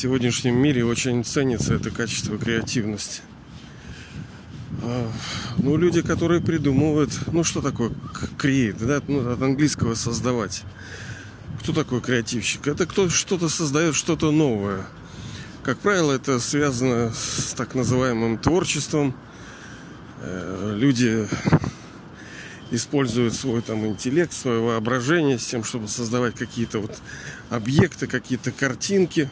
сегодняшнем мире очень ценится это качество креативности. А, ну, люди, которые придумывают, ну, что такое create, да, ну, от английского создавать. Кто такой креативщик? Это кто что-то создает, что-то новое. Как правило, это связано с так называемым творчеством. Э, люди используют свой там интеллект, свое воображение с тем, чтобы создавать какие-то вот объекты, какие-то картинки,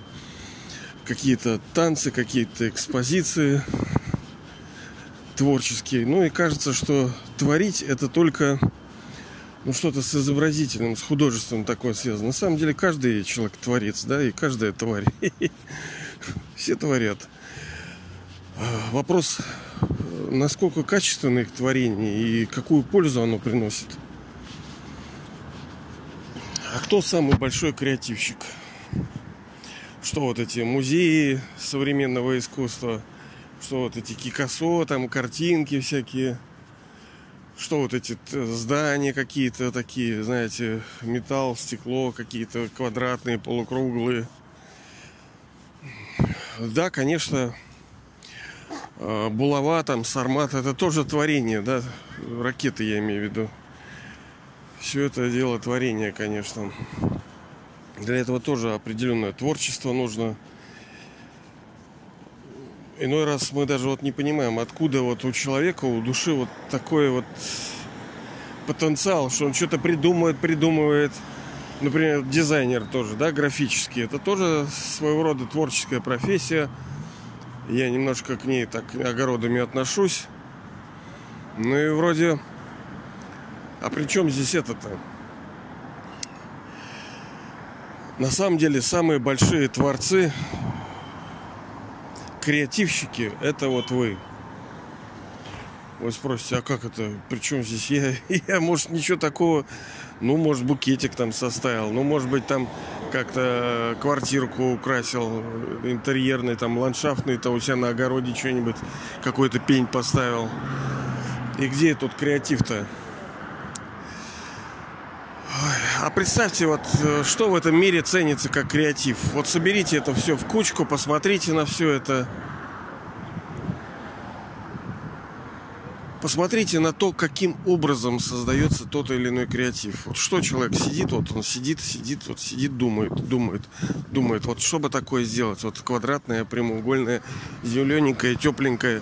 какие-то танцы, какие-то экспозиции творческие. Ну и кажется, что творить это только ну, что-то с изобразительным, с художеством такое связано. На самом деле каждый человек творец, да, и каждая тварь. Все творят. А, вопрос насколько качественно их творение и какую пользу оно приносит. А кто самый большой креативщик? Что вот эти музеи современного искусства, что вот эти Кикасо, там картинки всякие, что вот эти здания какие-то такие, знаете, металл, стекло какие-то квадратные, полукруглые. Да, конечно, а, булава, там, сармат, это тоже творение, да, ракеты я имею в виду. Все это дело творения, конечно. Для этого тоже определенное творчество нужно. Иной раз мы даже вот не понимаем, откуда вот у человека, у души вот такой вот потенциал, что он что-то придумывает, придумывает. Например, дизайнер тоже, да, графический. Это тоже своего рода творческая профессия – я немножко к ней так огородами отношусь. Ну и вроде... А при чем здесь это-то? На самом деле самые большие творцы, креативщики, это вот вы. Вы спросите, а как это? Причем здесь я? Я, может, ничего такого... Ну, может, букетик там составил. Ну, может быть, там как-то квартирку украсил. Интерьерный, там, ландшафтный. То у себя на огороде что-нибудь. Какой-то пень поставил. И где тут креатив-то? А представьте, вот э, что в этом мире ценится как креатив. Вот соберите это все в кучку, посмотрите на все это. Посмотрите на то, каким образом создается тот или иной креатив. Вот что человек сидит, вот он сидит, сидит, вот сидит, думает, думает, думает. Вот что бы такое сделать? Вот квадратное, прямоугольное, зелененькое, тепленькое.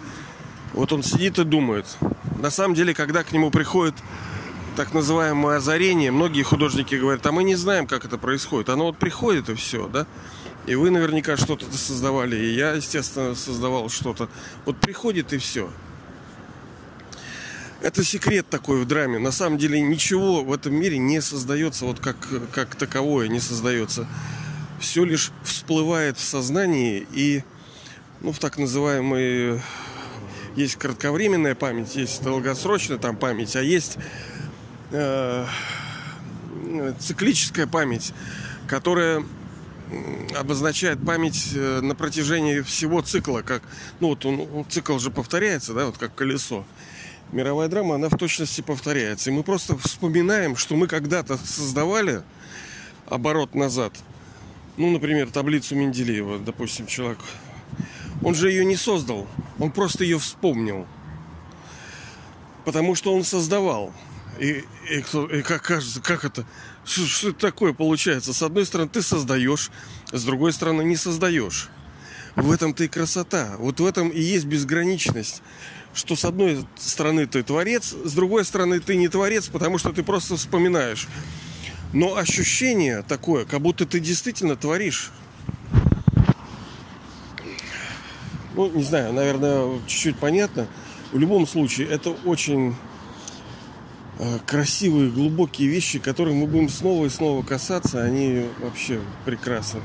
Вот он сидит и думает. На самом деле, когда к нему приходит так называемое озарение, многие художники говорят, а мы не знаем, как это происходит. Оно вот приходит и все, да? И вы наверняка что-то создавали, и я, естественно, создавал что-то. Вот приходит и все. Это секрет такой в драме. На самом деле ничего в этом мире не создается вот как, как таковое, не создается. Все лишь всплывает в сознании и ну, в так называемой есть кратковременная память, есть долгосрочная там память, а есть циклическая память, которая обозначает память э, на протяжении всего цикла, как, ну вот он, цикл же повторяется, да, вот как колесо мировая драма, она в точности повторяется. И мы просто вспоминаем, что мы когда-то создавали оборот назад. Ну, например, таблицу Менделеева, допустим, человек. Он же ее не создал, он просто ее вспомнил. Потому что он создавал. И, и, и как кажется, как это? Что, что это такое получается? С одной стороны, ты создаешь, с другой стороны, не создаешь. В этом-то и красота. Вот в этом и есть безграничность что с одной стороны ты творец, с другой стороны ты не творец, потому что ты просто вспоминаешь. Но ощущение такое, как будто ты действительно творишь. Ну, не знаю, наверное, чуть-чуть понятно. В любом случае, это очень красивые, глубокие вещи, которых мы будем снова и снова касаться. Они вообще прекрасны.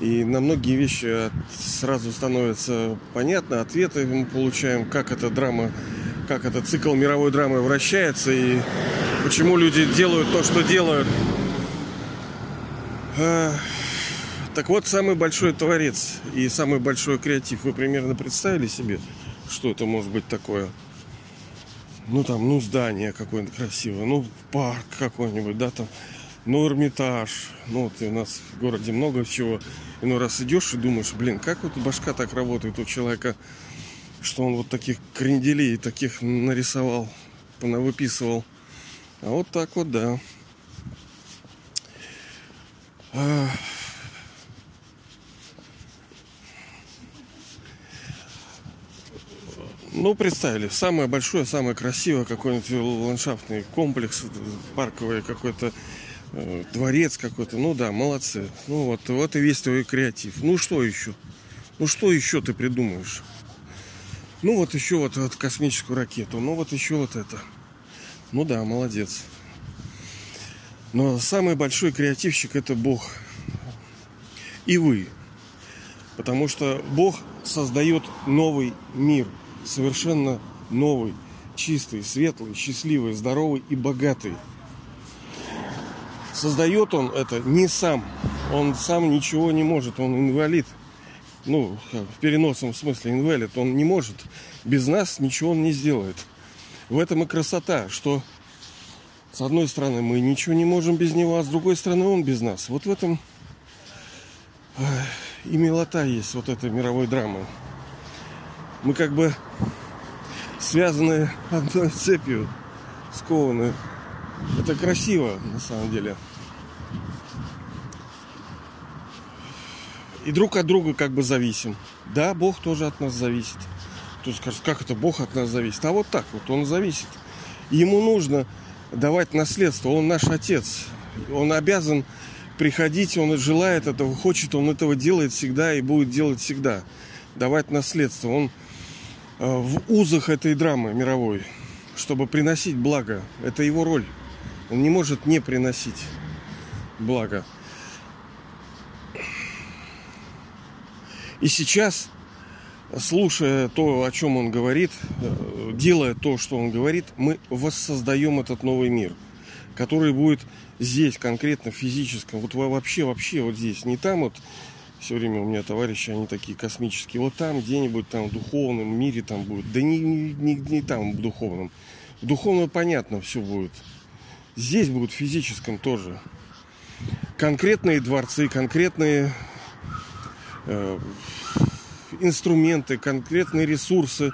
И на многие вещи сразу становится понятно, ответы мы получаем, как эта драма, как этот цикл мировой драмы вращается и почему люди делают то, что делают. А, так вот, самый большой творец и самый большой креатив. Вы примерно представили себе, что это может быть такое? Ну там, ну здание какое-нибудь красивое, ну парк какой-нибудь, да, там ну, Эрмитаж. Ну, вот у нас в городе много чего. Иной раз идешь и думаешь, блин, как вот башка так работает у человека, что он вот таких кренделей таких нарисовал, выписывал. А вот так вот, да. Ну, представили, самое большое, самое красивое какой-нибудь ландшафтный комплекс, парковый какой-то э, дворец какой-то. Ну да, молодцы. Ну вот, вот и весь твой креатив. Ну что еще? Ну что еще ты придумаешь? Ну вот еще вот, вот космическую ракету. Ну вот еще вот это. Ну да, молодец. Но самый большой креативщик это Бог. И вы. Потому что Бог создает новый мир – совершенно новый, чистый, светлый, счастливый, здоровый и богатый. Создает он это не сам. Он сам ничего не может. Он инвалид. Ну, в переносном смысле инвалид. Он не может. Без нас ничего он не сделает. В этом и красота, что с одной стороны мы ничего не можем без него, а с другой стороны он без нас. Вот в этом и милота есть вот этой мировой драмы мы как бы связаны одной цепью, скованы. Это красиво, на самом деле. И друг от друга как бы зависим. Да, Бог тоже от нас зависит. Кто скажет, как это Бог от нас зависит? А вот так вот, он зависит. Ему нужно давать наследство. Он наш отец. Он обязан приходить, он желает этого, хочет, он этого делает всегда и будет делать всегда. Давать наследство. Он в узах этой драмы мировой, чтобы приносить благо. Это его роль. Он не может не приносить благо. И сейчас, слушая то, о чем он говорит, э, делая то, что он говорит, мы воссоздаем этот новый мир, который будет здесь конкретно физическом, вот вообще, вообще вот здесь, не там вот все время у меня товарищи, они такие космические. Вот там где-нибудь там в духовном мире там будет. Да не, не, не там в духовном. В духовном понятно все будет. Здесь будет в физическом тоже. Конкретные дворцы, конкретные э, инструменты, конкретные ресурсы.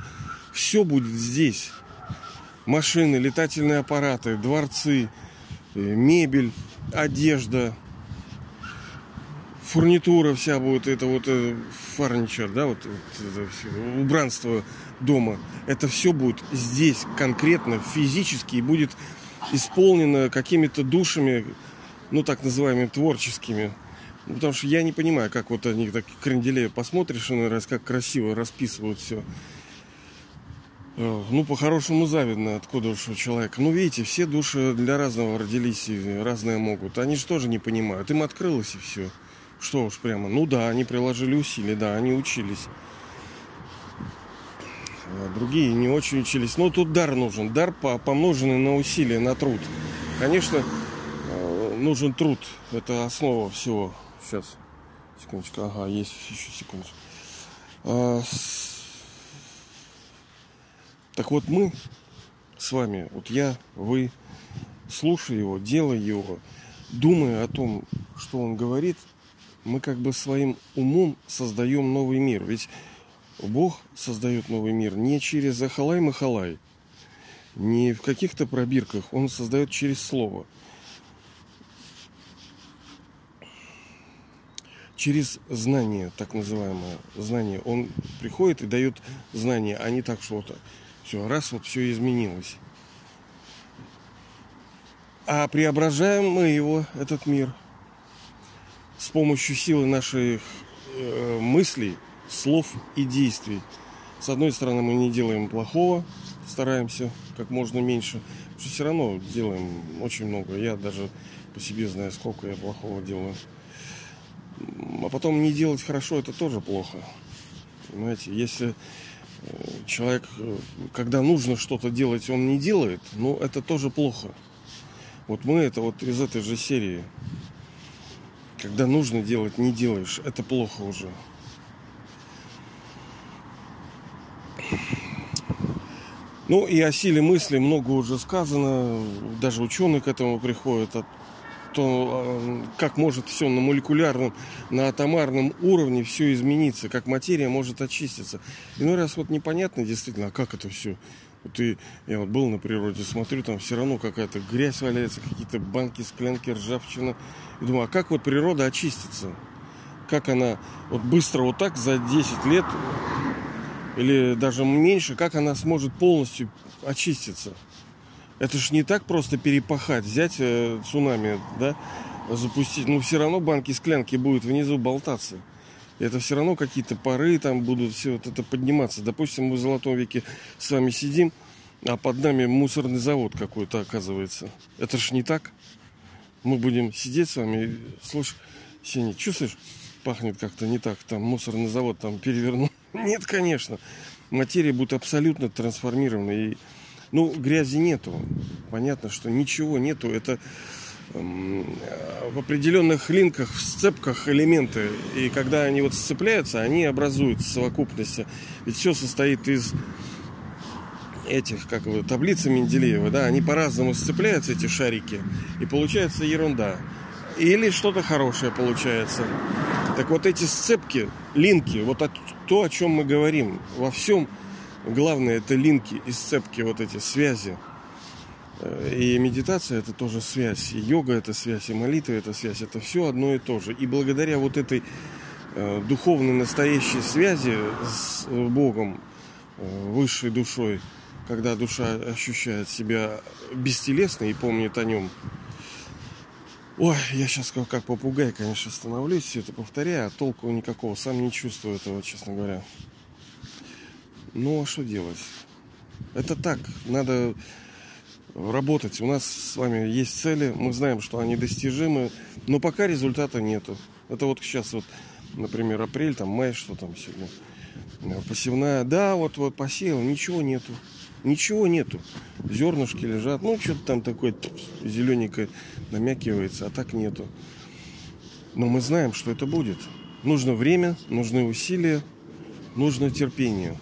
Все будет здесь. Машины, летательные аппараты, дворцы, э, мебель, одежда, фурнитура вся будет, это вот э, фарничер, да, вот, вот это все, убранство дома. Это все будет здесь конкретно, физически, и будет исполнено какими-то душами, ну, так называемыми творческими. Ну, потому что я не понимаю, как вот они так кренделея посмотришь, иной раз, как красиво расписывают все. Э, ну, по-хорошему завидно, откуда уж у человека. Ну, видите, все души для разного родились и разные могут. Они же тоже не понимают. Им открылось и все. Что уж прямо. Ну да, они приложили усилия, да, они учились. А другие не очень учились. Но тут дар нужен. Дар помноженный на усилия, на труд. Конечно, э, нужен труд. Это основа всего. Сейчас. Секундочку. Ага, есть еще секундочку. А, так вот мы с вами, вот я, вы, слушая его, делая его, думая о том, что он говорит – мы как бы своим умом создаем новый мир. Ведь Бог создает новый мир не через Ахалай-Махалай, не в каких-то пробирках. Он создает через Слово. Через знание, так называемое знание. Он приходит и дает знание, а не так, что вот все, раз вот все изменилось. А преображаем мы его, этот мир – с помощью силы наших э, мыслей, слов и действий. С одной стороны, мы не делаем плохого, стараемся как можно меньше, потому что все равно делаем очень много. Я даже по себе знаю, сколько я плохого делаю. А потом не делать хорошо, это тоже плохо. Понимаете, если э, человек, э, когда нужно что-то делать, он не делает, ну, это тоже плохо. Вот мы это вот из этой же серии. Когда нужно делать, не делаешь. Это плохо уже. Ну и о силе мысли много уже сказано. Даже ученые к этому приходят. Что как может все на молекулярном, на атомарном уровне все измениться, как материя может очиститься. Иной раз вот непонятно действительно, а как это все. Вот и я вот был на природе, смотрю, там все равно какая-то грязь валяется, какие-то банки, склянки, ржавчина. И думаю, а как вот природа очистится? Как она вот быстро вот так за 10 лет или даже меньше, как она сможет полностью очиститься? Это ж не так просто перепахать, взять э, цунами, да, запустить. Ну, все равно банки склянки будут внизу болтаться. Это все равно какие-то пары там будут все вот это подниматься. Допустим, мы в Золотом веке с вами сидим, а под нами мусорный завод какой-то оказывается. Это ж не так. Мы будем сидеть с вами слушай, Сеня, чувствуешь, пахнет как-то не так, там мусорный завод там перевернул. Нет, конечно. Материя будет абсолютно трансформирована. И ну, грязи нету. Понятно, что ничего нету. Это эм, в определенных линках, в сцепках элементы. И когда они вот сцепляются, они образуют совокупность. Ведь все состоит из этих, как вы, таблицы Менделеева, да, они по-разному сцепляются, эти шарики, и получается ерунда. Или что-то хорошее получается. Так вот эти сцепки, линки, вот то, о чем мы говорим, во всем Главное это линки и сцепки, вот эти связи. Э, и медитация это тоже связь, и йога это связь, и молитва это связь, это все одно и то же. И благодаря вот этой э, духовной настоящей связи с Богом, э, высшей душой, когда душа ощущает себя бестелесной и помнит о нем. Ой, я сейчас как, как попугай, конечно, становлюсь, все это повторяю, а толку никакого, сам не чувствую этого, честно говоря. Ну, а что делать? Это так, надо работать. У нас с вами есть цели, мы знаем, что они достижимы, но пока результата нету. Это вот сейчас вот, например, апрель, там май, что там сегодня. Посевная, да, вот, вот посеял, ничего нету. Ничего нету. Зернышки лежат, ну, что-то там такое зелененькое намякивается, а так нету. Но мы знаем, что это будет. Нужно время, нужны усилия, нужно терпение.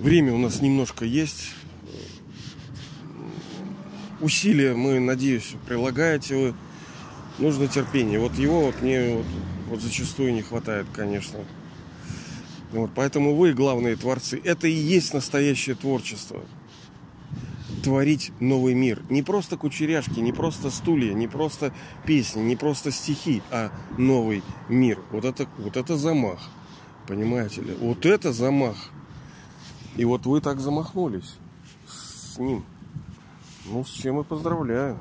Время у нас немножко есть. Усилия мы, надеюсь, прилагаете вы. Нужно терпение. Вот его вот мне вот, вот зачастую не хватает, конечно. Вот, поэтому вы главные творцы. Это и есть настоящее творчество. Творить новый мир. Не просто кучеряшки, не просто стулья, не просто песни, не просто стихи, а новый мир. Вот это, вот это замах. Понимаете ли? Вот это замах. И вот вы так замахнулись с ним. Ну, с чем и поздравляю.